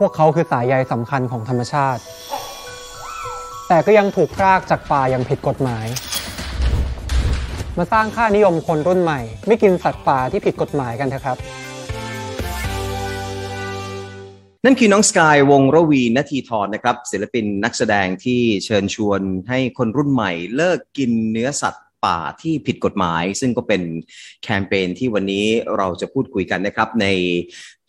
พวกเขาคือสายใยสำคัญของธรรมชาติ แต่ก็ยังถูกพรากจากป่าอย่างผิดกฎหมาย มาสร้างค่านิยมคนรุ่นใหม่ ไม่กินสัตว์ป่าที่ผิดกฎหมายกันเถอะครับ นั่นคือน้องสกายวงระวีนาทีทรนะครับ ศิลปินนักแสดงที่เชิญชวนให้คนรุ่นใหม่ เลิกกินเนื้อสัตว์ป่าที่ผิดกฎหมาย ซึ่งก็เป็นแคมเปญที่วันนี้เราจะพูดคุยกันนะครับใน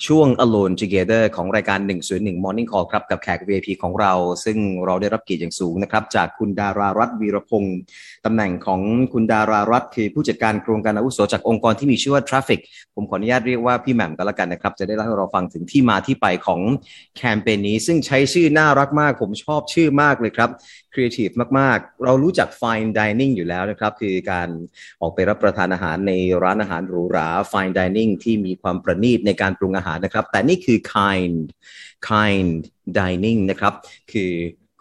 ช่วง Alone Together ของรายการ 101 Morning Call ครับ กับแขก VIP ของเรา ซึ่งเราได้รับเกียรติอย่างสูงนะครับ จากคุณดารารัตน์วีรพงศ์ตำแหน่งของคุณดารารัตน์คือผู้จัดการโครงการอาวุโสจากองค์กรที่มีชื่อว่า Traffic ผมขออนุญาตเรียกว่าพี่แหม่มก็แล้วกันนะครับ จะได้เล่าให้เราฟังถึงที่มาที่ไปของแคมเปญนี้ ซึ่งใช้ชื่อน่ารักมาก ผมชอบชื่อมากเลยครับครีเอทีฟมาก ๆ เรารู้จัก fine dining อยู่แล้วนะครับ คือการออกไปรับประทานอาหารในร้านอาหารหรูหรา fine dining ที่มีความประณีตในการปรุงอาหารนะครับ แต่นี่คือ kind kind dining นะครับ คือ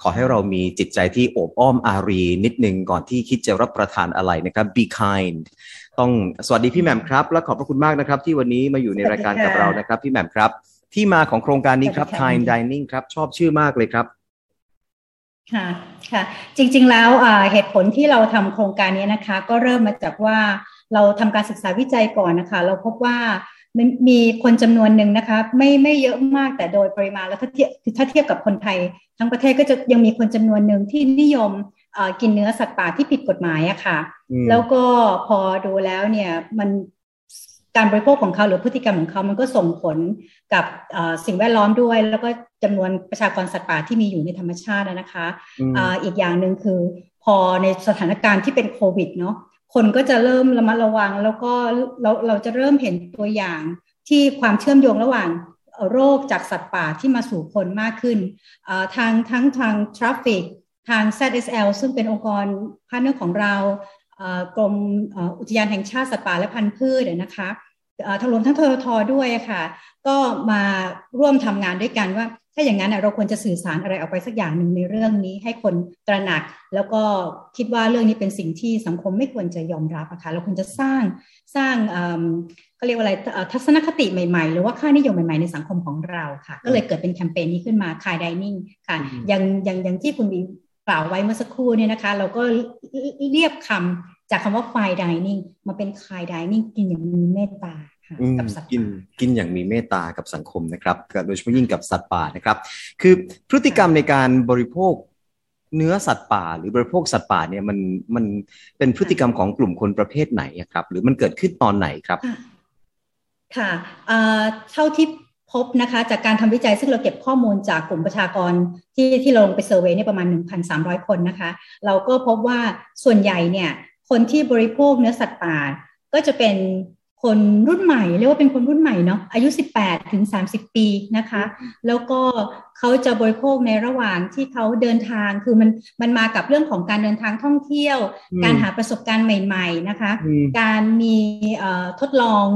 ขอให้เรามีจิตใจที่โอบอ้อมอารีนิดนึงก่อนที่คิดจะรับประทานอะไรนะครับ be kind ต้องสวัสดีพี่แหม่มครับ และขอบพระคุณมากนะครับ ที่วันนี้มาอยู่ในรายการกับเรานะครับ พี่แหม่มครับ ที่มาของโครงการนี้ครับ kind dining ครับ ชอบชื่อมากเลยครับค่ะค่ะจริงๆแล้วเหตุผลที่เราทำโครงการนี้นะคะ ก็เริ่มมาจากว่าเราทำการศึกษาวิจัยก่อนนะคะ เราพบว่า มีคนจำนวนหนึ่งนะคะไม่ไม่เยอะมากแต่โดยปริมาณแล้วถ้าเทียบถ้าเทียบกับคนไทย ทั้งประเทศก็จะยังมีคนจำนวนหนึ่งที่นิยมกินเนื้อสัตว์ป่าที่ผิดกฎหมายอะค่ะ แล้วก็พอดูแล้วเนี่ยมันการบริโภคของเขาหรือพฤติกรรมของเขามันก็ส่งผลกับสิ่งแวดล้อมด้วย แล้วก็จำนวนประชากรสัตว์ป่าที่มีอยู่ในธรรมชาตินะคะออีกอย่างหนึ่งคือพอในสถานการณ์ที่เป็นโควิดเนาะ คนก็จะเริ่มระมัดระวัง แล้วก็เราเราจะเริ่มเห็นตัวอย่างที่ความเชื่อมโยงระหว่างโรคจากสัตว์ป่าที่มาสู่คนมากขึ้น ทางทั้งทาง TRAFFIC ทาง ZSL ซึ่งเป็นองค์กร partner ของเรากรมอุทยานแห่งชาติสัตว์ป่าและพันธุ์พืชนะคะทั้งรวมทั้งททด้วยค่ะ ก็มาร่วมทำงานด้วยกันว่า ถ้าอย่างนั้นเราควรจะสื่อสารอะไรออกไปสักอย่างหนึ่งในเรื่องนี้ ให้คนตระหนัก แล้วก็คิดว่าเรื่องนี้เป็นสิ่งที่สังคมไม่ควรจะยอมรับนะคะเราควรจะสร้างสร้างเขาเรียกว่าอะไรทัศนคติใหม่ๆ หรือว่าค่านิยมใหม่ๆ ในสังคมของเราค่ะ ก็เลยเกิดเป็นแคมเปญนี้ขึ้นมาคายดิเนิ่งค่ะอย่างอย่างอย่างที่คุณวีกล่าวไว้เมื่อสักครู่เนี่ยนะคะ เราก็เรียบคำจากคำว่าไฟดิเนิ่งมาเป็นคายดิเนิ่งกินอย่างมีเมตตา กับสัตว์กินกินอย่างมีเมตตากับสังคมนะครับโดยเฉพาะยิ่งกับสัตว์ป่านะครับ คือพฤติกรรมในการบริโภคเนื้อสัตว์ป่า หรือบริโภคสัตว์ป่าเนี่ยมันมันเป็นพฤติกรรมของกลุ่มคนประเภทไหนครับ หรือมันเกิดขึ้นตอนไหนครับ ค่ะเท่าที่พบนะคะจากการทำวิจัยซึ่งเราเก็บข้อมูลจากกลุ่มประชากรที่ที่ลงไปเซอร์เวยเนี่ยประมาณ 1,300 คนนะคะ เราก็พบว่าส่วนใหญ่เนี่ยคนที่บริโภคเนื้อสัตว์ป่า ก็จะเป็น คนรุ่นใหม่เรียกว่าเป็นคนรุ่นใหม่เนาะอายุ 18 ถึง 30 ปีนะคะ แล้วก็เขาจะบริโภคในระหว่างที่เขาเดินทางคือมันมันมากับเรื่องของการเดินทางท่องเที่ยว การหาประสบการณ์ใหม่ๆนะคะ การมีทดลอง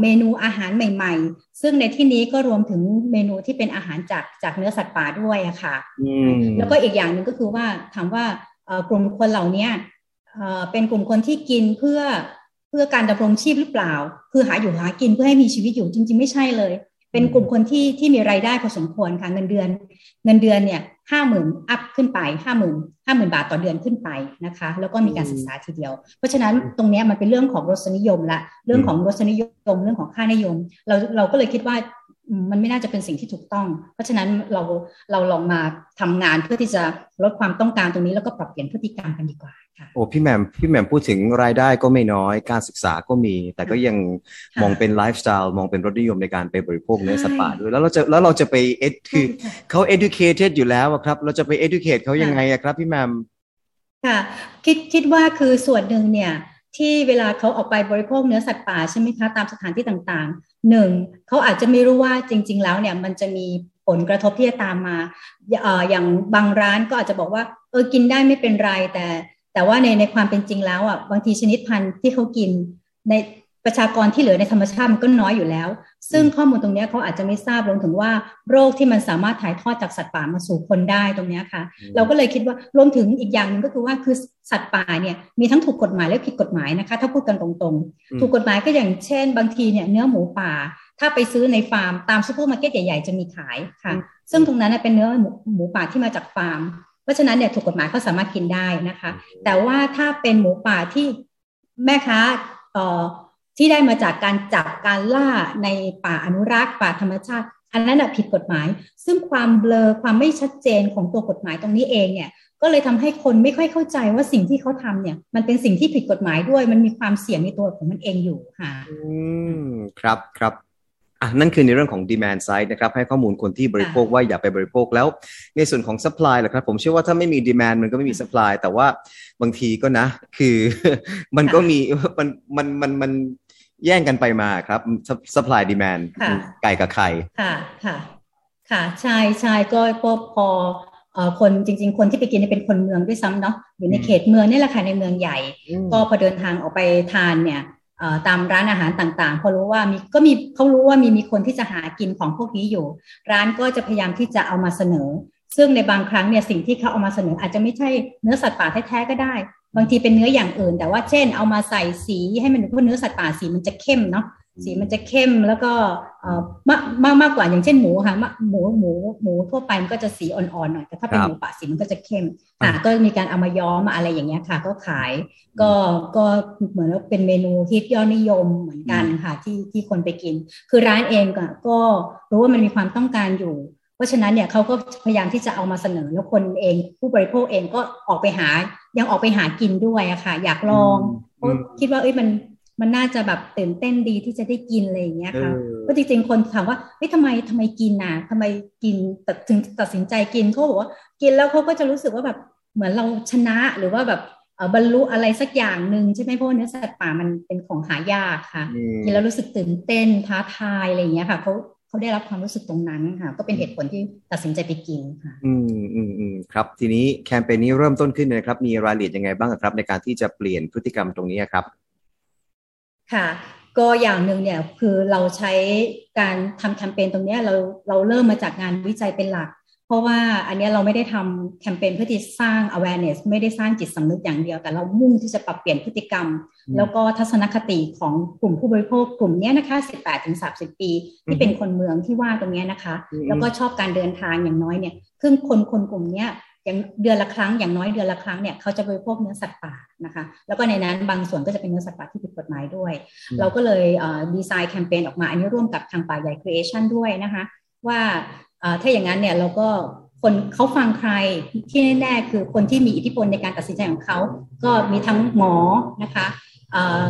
เมนูอาหารใหม่ ๆ ซึ่งในที่นี้ก็รวมถึงเมนูที่เป็นอาหารจากจากเนื้อสัตว์ป่าด้วยอะค่ะแล้วก็อีกอย่างหนึ่งก็คือว่าถามว่ากลุ่มคนเหล่านี้เป็นกลุ่มคนที่กินเพื่อ เพื่อการดำรงชีพหรือเปล่า คือหาอยู่หากินเพื่อให้มีชีวิตอยู่จริง ๆ ไม่ใช่เลย เป็นกลุ่มคนที่ที่มีรายได้พอสมควรค่ะเงินเดือน เงินเดือนเนี่ยห้าหมื่นอัพขึ้นไปห้าหมื่นห้าหมื่นบาทต่อเดือนขึ้นไปนะคะ แล้วก็มีการศึกษาทีเดียว เพราะฉะนั้นตรงนี้มันเป็นเรื่องของรสนิยมละเรื่องของรสนิยมเรื่องของค่านิยม เราเราก็เลยคิดว่า มันไม่น่าจะเป็นสิ่งที่ถูกต้อง เพราะฉะนั้นเราเราลองมาทำงานเพื่อที่จะลดความต้องการตรงนี้แล้วก็ปรับเปลี่ยนพฤติกรรมกันดีกว่าค่ะโอ้พี่แหม่มพี่แหม่มพูดถึงรายได้ก็ไม่น้อย การศึกษาก็มี แต่ก็ยังมองเป็นไลฟ์สไตล์มองเป็นรสนิยมในการไปบริโภคเนื้อสัตว์ป่าด้วยแล้วเราจะแล้วเราจะไปเอ็ดคือเขา educated อยู่แล้วครับ เราจะไป educate เขายังไงครับพี่แหม่มค่ะคิดคิดว่าคือส่วนหนึ่งเนี่ย ที่เวลาเขาออกไปบริโภคเนื้อสัตว์ป่าใช่ไหมคะตามสถานที่ต่างๆหนึ่งเขาอาจจะไม่รู้ว่าจริง ๆ แล้วเนี่ยมันจะมีผลกระทบที่จะตามมาอย่างบางร้านก็อาจจะบอกว่าเออกินได้ไม่เป็นไรแต่ แต่ว่าในในความเป็นจริงแล้วอะบางทีชนิดพันธุ์ที่เขากินใน ประชากรที่เหลือในธรรมชาติมันก็น้อยอยู่แล้ว ซึ่งข้อมูลตรงนี้เขาอาจจะไม่ทราบรวมถึงว่าโรคที่มันสามารถถ่ายทอดจากสัตว์ป่ามาสู่คนได้ตรงนี้ค่ะ เราก็เลยคิดว่ารวมถึงอีกอย่างหนึ่งก็คือว่าคือสัตว์ป่าเนี่ยมีทั้งถูกกฎหมายและผิดกฎหมายนะคะ ถ้าพูดกันตรงๆ ถูกกฎหมายก็อย่างเช่น บางทีเนี่ยเนื้อหมูป่า ถ้าไปซื้อในฟาร์มตามซูเปอร์มาร์เก็ตใหญ่ๆจะมีขายค่ะ ซึ่งตรงนั้นเป็นเนื้อหมูป่าที่มาจากฟาร์ม เพราะฉะนั้นเนี่ยถูกกฎหมายเขาสามารถกินได้นะคะ แต่ว่าถ้าเป็นหมูป่าที่แม่ค้าเอ่อ ที่ได้มาจากการจับการล่าในป่าอนุรักษ์ ป่าธรรมชาติ อันนั้นผิดกฎหมาย ซึ่งความเบลอความไม่ชัดเจนของตัวกฎหมายตรงนี้เองเนี่ยก็เลยทำให้คนไม่ค่อยเข้าใจว่าสิ่งที่เขาทำเนี่ย มันเป็นสิ่งที่ผิดกฎหมายด้วย มันมีความเสี่ยงในตัวของมันเองอยู่ค่ะอืมครับครับอะนั่นคือในเรื่องของ demand side นะครับ ให้ข้อมูลคนที่บริโภคว่าอย่าไปบริโภคแล้ว ในส่วนของ supply ล่ะครับ ผมเชื่อว่าถ้าไม่มี demand มันก็ไม่มี supply แต่ว่าบางทีก็นะ คือ มันก็มีมันมันมันมัน แย่งกันไปมาครับ supply demand ไก่กับไข่ค่ะค่ะ ค่ะใช่ใช่ก็พอคนจริง ๆ คนที่ไปกินเป็นคนเมืองด้วยซ้ำเนาะอยู่ในเขตเมืองนี่แหละค่ะในเมืองใหญ่ ก็พอเดินทางออกไปทานเนี่ยตามร้านอาหารต่างๆพอรู้ว่ามีก็มีเขารู้ว่ามีมีคนที่จะหากินของพวกนี้อยู่ ร้านก็จะพยายามที่จะเอามาเสนอ ซึ่งในบางครั้งเนี่ยสิ่งที่เขาเอามาเสนออาจจะไม่ใช่เนื้อสัตว์ป่าแท้ๆก็ได้ บางทีเป็นเนื้ออย่างอื่น แต่ว่าเช่น เอามาใส่สีให้มันเพราะเนื้อสัตว์ป่าสีมันจะเข้มเนาะสีมันจะเข้มแล้วก็มากมากมากกว่าอย่างเช่นหมูค่ะหมูหมูหมูทั่วไปมันก็จะสีอ่อนๆหน่อยแต่ถ้าเป็นหมูป่าสีมันก็จะเข้มค่ะก็มีการเอามาย้อมอะไรอย่างเงี้ยค่ะ ก็ขายก็ก็เหมือนว่าเป็นเมนูฮิตยอดนิยมเหมือนกันค่ะที่ที่คนไปกิน คือร้านเองก็ก็รู้ว่ามันมีความต้องการอยู่เพ ราะฉะนั้นเนี่ยเขาก็พยายามที่จะเอามาเสนอแล้วคนเองผู้บริโภคเองก็ออกไปหายังออกไปหากินด้วยอะค่ะ อยากลองเพราะคิดว่าเอ้ยมันมันน่าจะแบบตื่นเต้นดีที่จะได้กินอะไรอย่างเงี้ยค่ะก็จริงๆคนถามว่าเฮ้ยทำไมทำไมกินน่ะทำไมกินตัดถึงตัดสินใจกินเขาบอกว่ากินแล้วเขาก็จะรู้สึกว่าแบบเหมือนเราชนะหรือว่าแบบบรรลุอะไรสักอย่างหนึ่งใช่ไหมเพราะเนื้อสัตว์ป่ามันเป็นของหายากค่ะกินแล้วรู้สึกตื่นเต้นท้าทายอะไรอย่างเงี้ยค่ะเขา เขาได้รับความรู้สึกตรงนั้นค่ะ ก็เป็นเหตุผลที่ตัดสินใจไปกินค่ะ อืมอืมอืมครับ ทีนี้แคมเปญนี้เริ่มต้นขึ้นนะครับ มีรายละเอียดยังไงบ้างครับ ในการที่จะเปลี่ยนพฤติกรรมตรงนี้ครับ ค่ะ ก็อย่างหนึ่งเนี่ยคือเราใช้การทำแคมเปญตรงนี้เราเราเริ่มมาจากงานวิจัยเป็นหลัก เพราะว่าอันนี้เราไม่ได้ทำแคมเปญเพื่อที่สร้าง awareness ไม่ได้สร้างจิตสำนึกอย่างเดียว แต่เรามุ่งที่จะปรับเปลี่ยนพฤติกรรม แล้วก็ทัศนคติของกลุ่มผู้บริโภคกลุ่มนี้นะคะ 18ถึง30 ปี ที่เป็นคนเมืองที่ว่าตรงนี้นะคะ แล้วก็ชอบการเดินทางอย่างน้อยเนี่ยครึ่งคนคนกลุ่มนี้อย่างเดือนละครั้งอย่างน้อยเดือนละครั้งเนี่ยเขาจะบริโภคเนื้อสัตว์ป่านะคะ แล้วก็ในนั้นบางส่วนก็จะเป็นเนื้อสัตว์ป่าที่ผิดกฎหมายด้วย เราก็เลยดีไซน์แคมเปญออกมา อันนี้ร่วมกับทางป่าใหญ่ครีเอชันด้วยนะคะ ว่า ถ้าอย่างนั้นเนี่ยเราก็คนเขาฟังใครที่แน่ๆคือคนที่มีอิทธิพลในการตัดสินใจของเขา ก็มีทั้งหมอนะคะ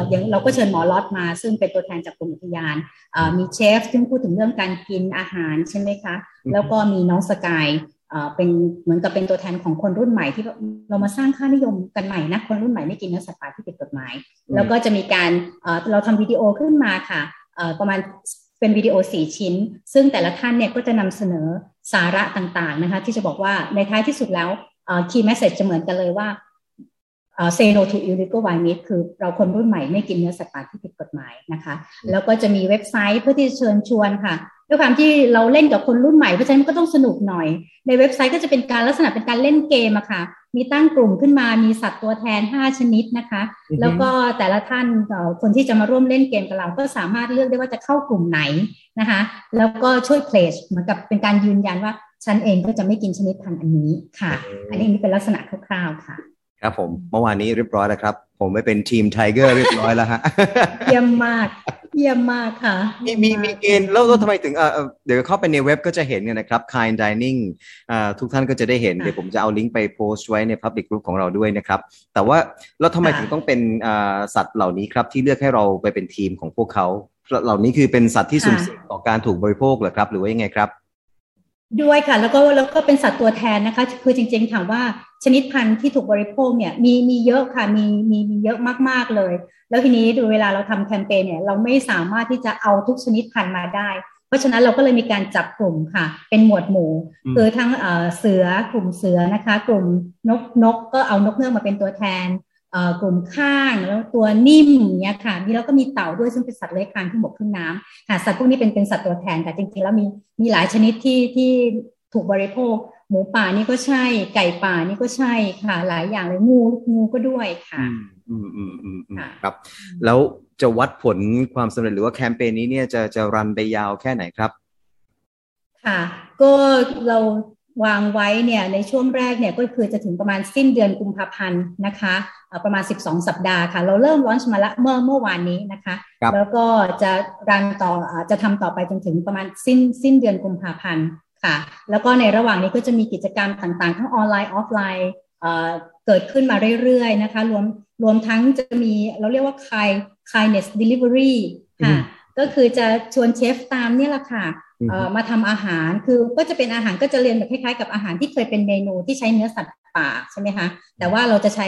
อย่างเราก็เชิญหมอล็อตมา ซึ่งเป็นตัวแทนจากกรมอุทยานมีเชฟซึ่งพูดถึงเรื่องการกินอาหารใช่ไหมคะ แล้วก็มีน้องสกายเป็นเหมือนกับเป็นตัวแทนของคนรุ่นใหม่ที่เรามาสร้างค่านิยมกันใหม่นะคนรุ่นใหม่ไม่กินเนื้อสัตว์ป่าที่ผิดกฎหมาย แล้วก็จะมีการเราทำวิดีโอขึ้นมาค่ะประมาณ เป็นวิดีโอสี่ชิ้น ซึ่งแต่ละท่านเนี่ยก็จะนำเสนอสาระต่างๆนะคะที่จะบอกว่าในท้ายที่สุดแล้ว key message จะเหมือนกันเลยว่า say no to illegal wild meat คือเราคนรุ่นใหม่ไม่กินเนื้อสัตว์ป่าที่ผิดกฎหมายนะคะ แล้วก็จะมีเว็บไซต์เพื่อที่จะเชิญชวนค่ะด้วยความที่เราเล่นกับคนรุ่นใหม่เพราะฉะนั้นก็ต้องสนุกหน่อย ในเว็บไซต์ก็จะเป็นการลักษณะเป็นการเล่นเกมอะค่ะ มีตั้งกลุ่มขึ้นมามีสัตว์ตัวแทน 5 ชนิดนะคะ แล้วก็แต่ละท่านคนที่จะมาร่วมเล่นเกมกับเรา ก็สามารถเลือกได้ว่าจะเข้ากลุ่มไหนนะคะ แล้วก็ช่วยเพลชเหมือนกับเป็นการยืนยันว่าฉันเองก็จะไม่กินชนิดพันธุ์อันนี้ค่ะ อันนี้เป็นลักษณะคร่าวๆค่ะ ครับผมเมื่อวานนี้เรียบร้อยแล้วครับ ผมไปเป็นทีม Tiger เรียบร้อยแล้วฮะเยี่ยมมาก เยี่ยมมากค่ะ มีมีมีเกณฑ์แล้วทำไมถึงเออเดี๋ยวเข้าไปในเว็บก็จะเห็นเนี่ยนะครับ Kind Dining อ่าทุกท่านก็จะได้เห็น เดี๋ยวผมจะเอาลิงก์ไปโพสต์ไว้ใน Public Group ของเราด้วยนะครับ แต่ว่าแล้วทำไมถึงต้องเป็นอ่าสัตว์เหล่านี้ครับ ที่เลือกให้เราไปเป็นทีมของพวกเขาเหล่านี้คือเป็นสัตว์ที่สุ่มเสี่ยงต่อการถูกบริโภคเหรอครับ หรือว่ายังไงครับ ด้วยค่ะ แล้วก็แล้วก็เป็นสัตว์ตัวแทนนะคะ คือจริง ๆ ถามว่าชนิดพันธุ์ที่ถูกบริโภคเนี่ยมีมีเยอะค่ะมีมีมีเยอะมากๆเลย แล้วทีนี้ดูเวลาเราทำแคมเปญเนี่ยเราไม่สามารถที่จะเอาทุกชนิดพันธุ์มาได้ เพราะฉะนั้นเราก็เลยมีการจับกลุ่มค่ะ เป็นหมวดหมู่ คือทั้งเสือกลุ่มเสือนะคะ กลุ่มนกนกก็เอานกเงือกมาเป็นตัวแทน กลุ่มข้างแล้วตัวนิ่มเนี่ยค่ะมีแล้วก็มีเต่าด้วยซึ่งเป็นสัตว์เลื้อยคลานที่หมกขึ้นน้ำค่ะสัตว์พวกนี้เป็นเป็นสัตว์ตัวแทนแต่จริงๆแล้วมีมีหลายชนิดที่ที่ถูกบริโภค หมูป่านี่ก็ใช่ ไก่ป่านี่ก็ใช่ค่ะ หลายอย่างเลยงูงูก็ด้วยค่ะ อืมอืมอืมครับ แล้วจะวัดผลความสำเร็จหรือว่าแคมเปญนี้เนี่ยจะจะรันไปยาวแค่ไหนครับ ค่ะ ก็เราวางไว้เนี่ยในช่วงแรกเนี่ยก็คือจะถึงประมาณสิ้นเดือนกุมภาพันธ์นะคะ ประมาณ 12 สัปดาห์ค่ะ เราเริ่มร้อนมาละเมื่อเมื่อวานนี้นะคะ แล้วก็จะรันต่อจะทำต่อไปจนถึงประมาณสิ้นสิ้นเดือนกุมภาพันธ์ค่ะ แล้วก็ในระหว่างนี้ก็จะมีกิจกรรมต่างๆ ทั้งออนไลน์ออฟไลน์เกิดขึ้นมาเรื่อยๆนะคะ รวมรวมทั้งจะมีเราเรียกว่า kind kindness delivery ค่ะก็คือจะชวนเชฟตามเนี่ยแหละค่ะมาทำอาหารคือก็จะเป็นอาหารก็จะเรียนแบบคล้ายๆกับอาหารที่เคยเป็นเมนูที่ใช้เนื้อสัตว์ ป่าใช่ไหมคะแต่ว่าเราจะใช้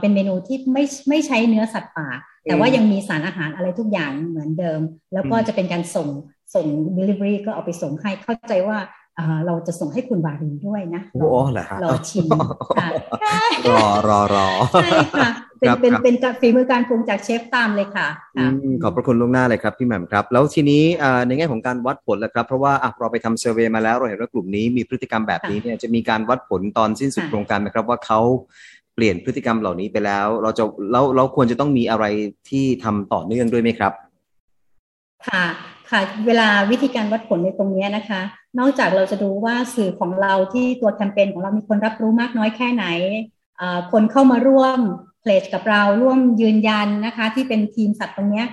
เป็นเมนูที่ไม่ไม่ใช้เนื้อสัตว์ป่า แต่ว่ายังมีสารอาหารอะไรทุกอย่างเหมือนเดิม แล้วก็จะเป็นการส่งส่ง delivery ก็เอาไปส่งให้เข้าใจว่าเราจะส่งให้คุณวารินด้วยนะโอ้เหรอฮะรอชิมค่ะรอรอรอใช่ค่ะ เป็นเป็นเป็นฝีมือการปรุงจากเชฟตามเลยค่ะขอบพระคุณล่วงหน้าเลยครับพี่แหม่มครับ แล้วทีนี้ในแง่ของการวัดผลแหละครับ เพราะว่าเราไปทำเซอร์เวยมาแล้วเราเห็นว่ากลุ่มนี้มีพฤติกรรมแบบนี้เนี่ยจะมีการวัดผลตอนสิ้นสุดโครงการไหมครับว่าเขาเปลี่ยนพฤติกรรมเหล่านี้ไปแล้ว เราจะเราเราควรจะต้องมีอะไรที่ทำต่อเนื่องด้วยไหมครับ ค่ะค่ะเวลาวิธีการวัดผลในตรงนี้นะคะ นอกจากเราจะดูว่าสื่อของเราที่ตัวแคมเปญของเรามีคนรับรู้มากน้อยแค่ไหน คนเข้ามาร่วมเพลจกับเราร่วมยืนยันนะคะ ที่เป็นทีมสัตว์ตรงนี้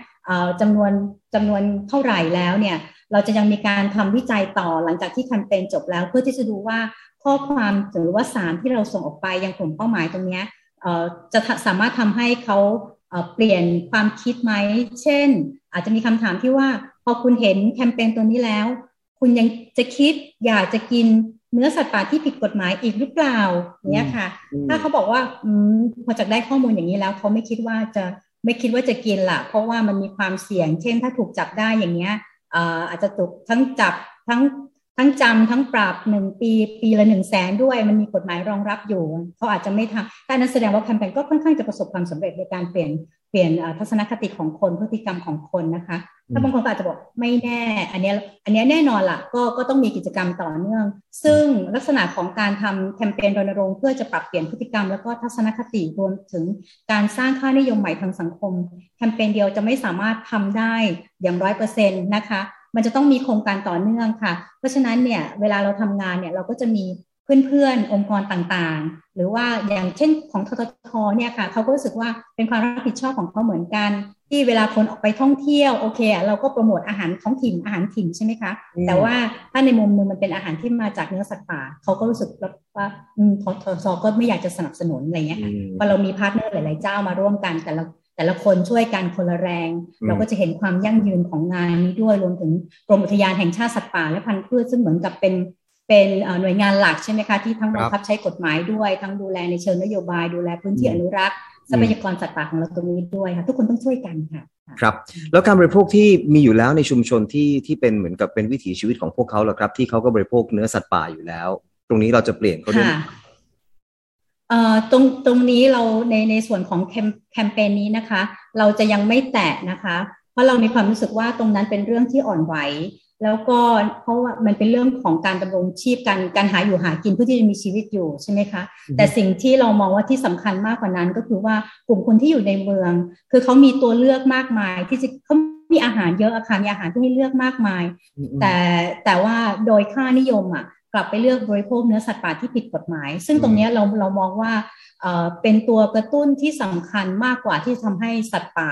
จำนวนจำนวนเท่าไหร่แล้วเนี่ยเราจะยังมีการทำวิจัยต่อหลังจากที่แคมเปญจบแล้ว เพื่อที่จะดูว่าข้อความหรือว่าสารที่เราส่งออกไปยังกลุ่มเป้าหมายตรงนี้จะสามารถทำให้เขาเปลี่ยนความคิดไหม เช่น อาจจะมีคำถามที่ว่า พอคุณเห็นแคมเปญตัวนี้แล้ว คุณยังจะคิดอยากจะกิน เนื้อสัตว์ป่าที่ผิดกฎหมายอีกหรือเปล่าเนี่ยค่ะ ถ้าเขาบอกว่าอพอจากได้ข้อมูลอย่างนี้แล้วเขาไม่คิดว่าจะไม่คิดว่าจะกินละเพราะว่ามันมีความเสี่ยง เช่น ถ้าถูกจับได้อย่างเงี้ยอาจจะถูกทั้งจับทั้งทั้งจำทั้งปรับหนึ่งปีปีละหนึ่งแสนด้วย มันมีกฎหมายรองรับอยู่เขาอาจจะไม่ทำแต่นั้นแสดงว่าแคมเปญก็ค่อนข้างจะประสบความสำเร็จในการเปลี่ยน เปลี่ยนทัศนคติของคนพฤติกรรมของคนนะคะ ถ้าบางคนก็อาจจะบอกไม่แน่ อันนี้อันนี้แน่นอนละก็ก็ต้องมีกิจกรรมต่อเนื่อง ซึ่งลักษณะของการทำแคมเปญรณรงค์เพื่อจะปรับเปลี่ยนพฤติกรรม แล้วก็ทัศนคติรวมถึงการสร้างค่านิยมใหม่ทางสังคม แคมเปญเดียวจะไม่สามารถทำได้อย่างร้อยเปอร์เซ็นต์นะคะมันจะต้องมีโครงการต่อเนื่องค่ะ เพราะฉะนั้นเนี่ยเวลาเราทำงานเนี่ยเราก็จะมี เพื่อนๆ องค์กรต่างๆ หรือว่าอย่างเช่นของทททเนี่ยค่ะเขาก็รู้สึกว่าเป็นความรับผิดชอบของเขาเหมือนกัน ที่เวลาคนออกไปท่องเที่ยวโอเคเราก็โปรโมทอาหารท้องถิ่นอาหารถิ่นใช่ไหมคะ แต่ว่าถ้าในมุมนึงมันเป็นอาหารที่มาจากเนื้อสัตว์ป่าเขาก็รู้สึกว่าอืมทททก็ไม่อยากจะสนับสนุนอะไรเงี้ยพอเรามี partner หลายๆเจ้ามาร่วมกันแต่ละแต่ละคนช่วยกันคนละแรง เราก็จะเห็นความยั่งยืนของงานนี้ด้วยรวมถึงกรมอุทยานแห่งชาติสัตว์ป่าและพันธุ์พืชซึ่งเหมือนกับเป็น เป็นหน่วยงานหลักใช่ไหมคะที่ทั้งบังคับใช้กฎหมายด้วย ทั้งดูแลในเชิงนโยบาย ดูแลพื้นที่อนุรักษ์ทรัพยากรสัตว์ป่าของเราตรงนี้ด้วยค่ะ ทุกคนต้องช่วยกันค่ะครับแล้วการบริโภคที่มีอยู่แล้วในชุมชนที่ที่เป็นเหมือนกับเป็นวิถีชีวิตของพวกเขาเหรอครับ ที่เขาก็บริโภคเนื้อสัตว์ป่าอยู่แล้ว ตรงนี้เราจะเปลี่ยนเขาด้วยตรงตรงนี้เราในในส่วนของแคมเปญนี้นะคะ เราจะยังไม่แตะนะคะ เพราะเรามีความรู้สึกว่าตรงนั้นเป็นเรื่องที่อ่อนไหว แล้วก็เพราะว่ามันเป็นเรื่องของการดำรงชีพการการหาอยู่หากินเพื่อที่จะมีชีวิตอยู่ใช่ไหมคะ แต่สิ่งที่เรามองว่าที่สำคัญมากกว่านั้นก็คือว่ากลุ่มคนที่อยู่ในเมือง คือเขามีตัวเลือกมากมาย ที่จะเขามีอาหารเยอะอาคารมีอาหารที่ให้เลือกมากมาย แต่แต่ว่าโดยค่านิยมอะกลับไปเลือกบริโภคเนื้อสัตว์ป่าที่ผิดกฎหมาย ซึ่งตรงนี้เราเรามองว่าเป็นตัวกระตุ้นที่สำคัญมากกว่าที่ทำให้สัตว์ป่า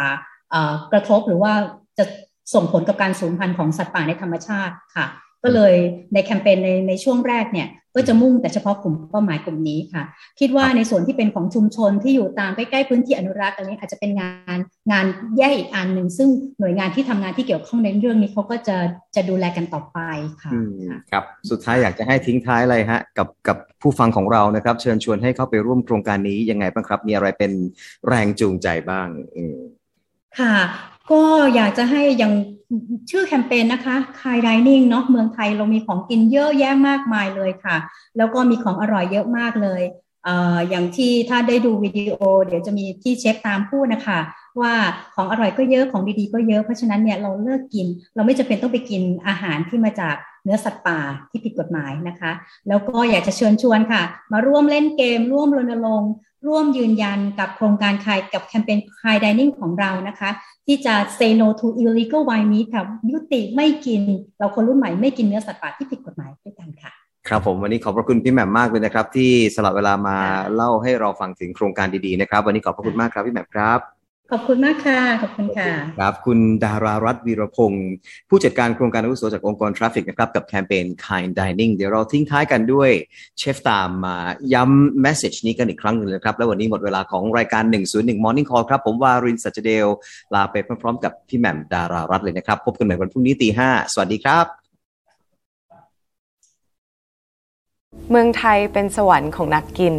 กระทบหรือว่าจะ ส่งผลกับการสูญพันธุ์ของสัตว์ป่าในธรรมชาติค่ะ ก็เลยในแคมเปญในในช่วงแรกเนี่ยก็จะมุ่งแต่เฉพาะกลุ่มเป้าหมายกลุ่มนี้ค่ะ คิดว่าในส่วนที่เป็นของชุมชนที่อยู่ตามใกล้ๆพื้นที่อนุรักษ์อันนี้อาจจะเป็นงานงานแยกอีกอันหนึ่งซึ่งหน่วยงานที่ทำงานที่เกี่ยวข้องในเรื่องนี้เขาก็จะจะดูแลกันต่อไปค่ะครับสุดท้ายอยากจะให้ทิ้งท้ายอะไรฮะกับกับผู้ฟังของเรานะครับ เชิญชวนให้เข้าไปร่วมโครงการนี้ยังไงบ้างครับ มีอะไรเป็นแรงจูงใจบ้างค่ะ ก็อยากจะให้อย่างชื่อแคมเปญนะคะคายดิเนิ่งเนาะเมืองไทยเรามีของกินเยอะแยะมากมายเลยค่ะ แล้วก็มีของอร่อยเยอะมากเลยเอ่ออย่างที่ถ้าได้ดูวิดีโอ เดี๋ยวจะมีที่เชฟตามพูดนะคะ ว่าของอร่อยก็เยอะของดีๆก็เยอะเพราะฉะนั้นเนี่ยเราเลิกกิน เราไม่จำเป็นต้องไปกินอาหารที่มาจากเนื้อสัตว์ป่าที่ผิดกฎหมายนะคะ แล้วก็อยากจะเชิญชวนค่ะ มาร่วมเล่นเกมร่วมรณรงค์ ร่วมยืนยันกับโครงการคายกับแคมเปญคายดิเนิ่งของเรานะคะ ที่จะ say no to illegal wine meat ค่ะยุติไม่กิน เราคนรุ่นใหม่ไม่กินเนื้อสัตว์ป่าที่ผิดกฎหมายด้วยกันค่ะครับผมวันนี้ขอบพระคุณพี่แหม่มมากเลยนะครับ ที่สละเวลามาเล่าให้เราฟังถึงโครงการดีๆนะครับ วันนี้ขอบพระคุณมากครับพี่แหม่มครับ ขอบคุณมากค่ะ ขอบคุณค่ะ ครับ คุณดารารัตน์วีรพงศ์ผู้จัดการโครงการอาวุโสจากองค์กร Traffic นะครับ กับแคมเปญ Kind Dining เดี๋ยวเราทิ้งท้ายกันด้วยเชฟตามมาย้ำ message นี้กันอีกครั้งหนึ่งนะครับ แล้ววันนี้หมดเวลาของรายการ 101 Morning Call ครับ ผมวารินสัจเดล ลาไปพร้อมๆ กับพี่แหม่มดารารัตน์เลยนะครับ พบกันใหม่วันพรุ่งนี้ตีห้าสวัสดีครับ เมืองไทยเป็นสวรรค์ของนักกิน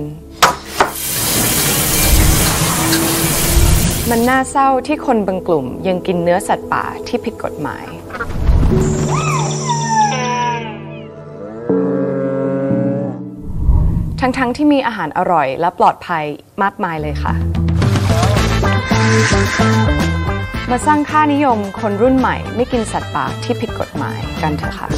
มันน่าเศร้าที่คนบางกลุ่มยังกินเนื้อสัตว์ป่าที่ผิดกฎหมาย ทั้งๆทที่มีอาหารอร่อยและปลอดภัยมากมายเลยค่ะ มาสร้างค่านิยมคนรุ่นใหม่ไม่กินสัตว์ป่าที่ผิดกฎหมายกันเถอะค่ะ